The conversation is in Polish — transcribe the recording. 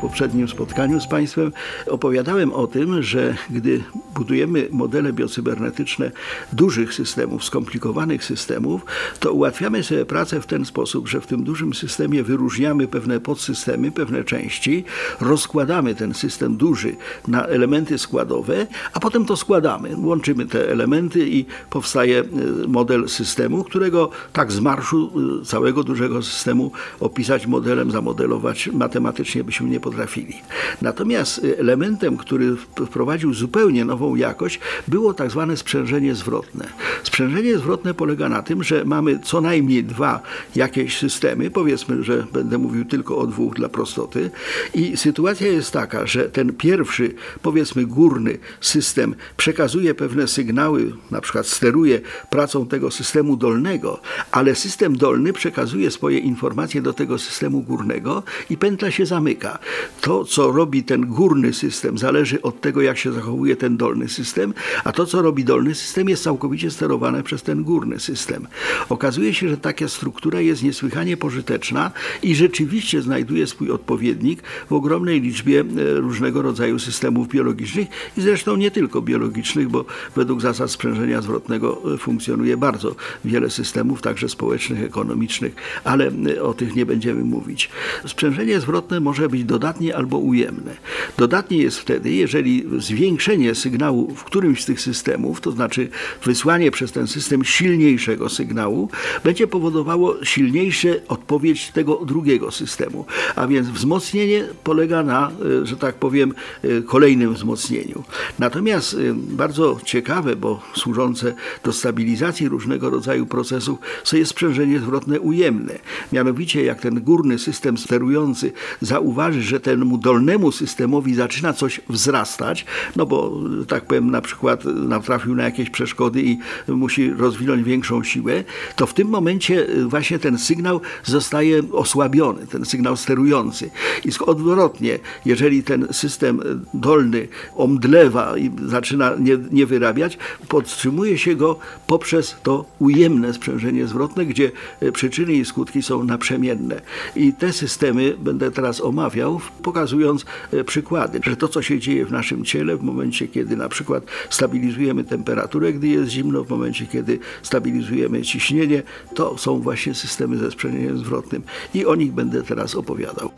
Poprzednim spotkaniu z Państwem opowiadałem o tym, że gdy budujemy modele biocybernetyczne dużych systemów, skomplikowanych systemów, to ułatwiamy sobie pracę w ten sposób, że w tym dużym systemie wyróżniamy pewne podsystemy, pewne części, rozkładamy ten system duży na elementy składowe, a potem to składamy. Łączymy te elementy i powstaje e, model systemu, którego tak z marszu e, całego dużego systemu opisać modelem, zamodelować matematycznie byśmy nie potrafili. Natomiast e, elementem, który wprowadził zupełnie nową jakość, było tak zwane sprzężenie zwrotne. Sprzężenie zwrotne polega na tym, że mamy co najmniej dwa jakieś systemy, powiedzmy, że będę mówił tylko o dwóch dla prostoty i sytuacja jest taka, że ten pierwszy, powiedzmy górny system przekazuje pewne sygnały, na przykład steruje pracą tego systemu dolnego, ale system dolny przekazuje swoje informacje do tego systemu górnego i pętla się zamyka. To, co robi ten górny system, zależy od tego, jak się zachowuje ten dolny system, a to, co robi dolny system, jest całkowicie sterowane przez ten górny system. Okazuje się, że taka struktura jest niesłychanie pożyteczna i rzeczywiście znajduje swój odpowiednik w ogromnej liczbie e, różnego rodzaju systemów biologicznych i zresztą nie tylko biologicznych, bo według zasad sprzężenia zwrotnego e, funkcjonuje bardzo wiele systemów, także społecznych, ekonomicznych, ale e, o tych nie będziemy mówić. Sprzężenie zwrotne może być dodatnie albo ujemne. Dodatnie jest wtedy, jeżeli zwiększenie sygnału w którymś z tych systemów, to znaczy wysłanie przez ten system silniejszego sygnału, będzie powodowało silniejszą odpowiedź tego drugiego systemu. A więc wzmocnienie polega na, e, że tak powiem, e, kolejnym wzmocnieniu. Natomiast e, bardzo ciekawe, bo służące do stabilizacji różnego rodzaju procesów, co jest sprzężenie zwrotne ujemne. Mianowicie, jak ten górny system sterujący zauważy, że temu dolnemu systemowi zaczyna coś wzrastać, no bo tak powiem, na przykład natrafił na jakieś przeszkody i musi rozwinąć większą siłę, to w tym momencie właśnie ten sygnał zostaje osłabiony, ten sygnał sterujący. I odwrotnie, jeżeli ten system dolny omdlewa i zaczyna nie, nie wyrabiać, podtrzymuje się go poprzez to ujemne sprzężenie zwrotne, gdzie przyczyny i skutki są naprzemienne. I te systemy będę teraz omawiał, pokazując przykłady, że to, co się dzieje w naszym ciele w momencie, kiedy na przykład stabilizujemy temperaturę, gdy jest zimno, w momencie, kiedy stabilizujemy ciśnienie, to są właśnie systemy ze sprzężeniem zwrotnym i o nich będę teraz opowiadał.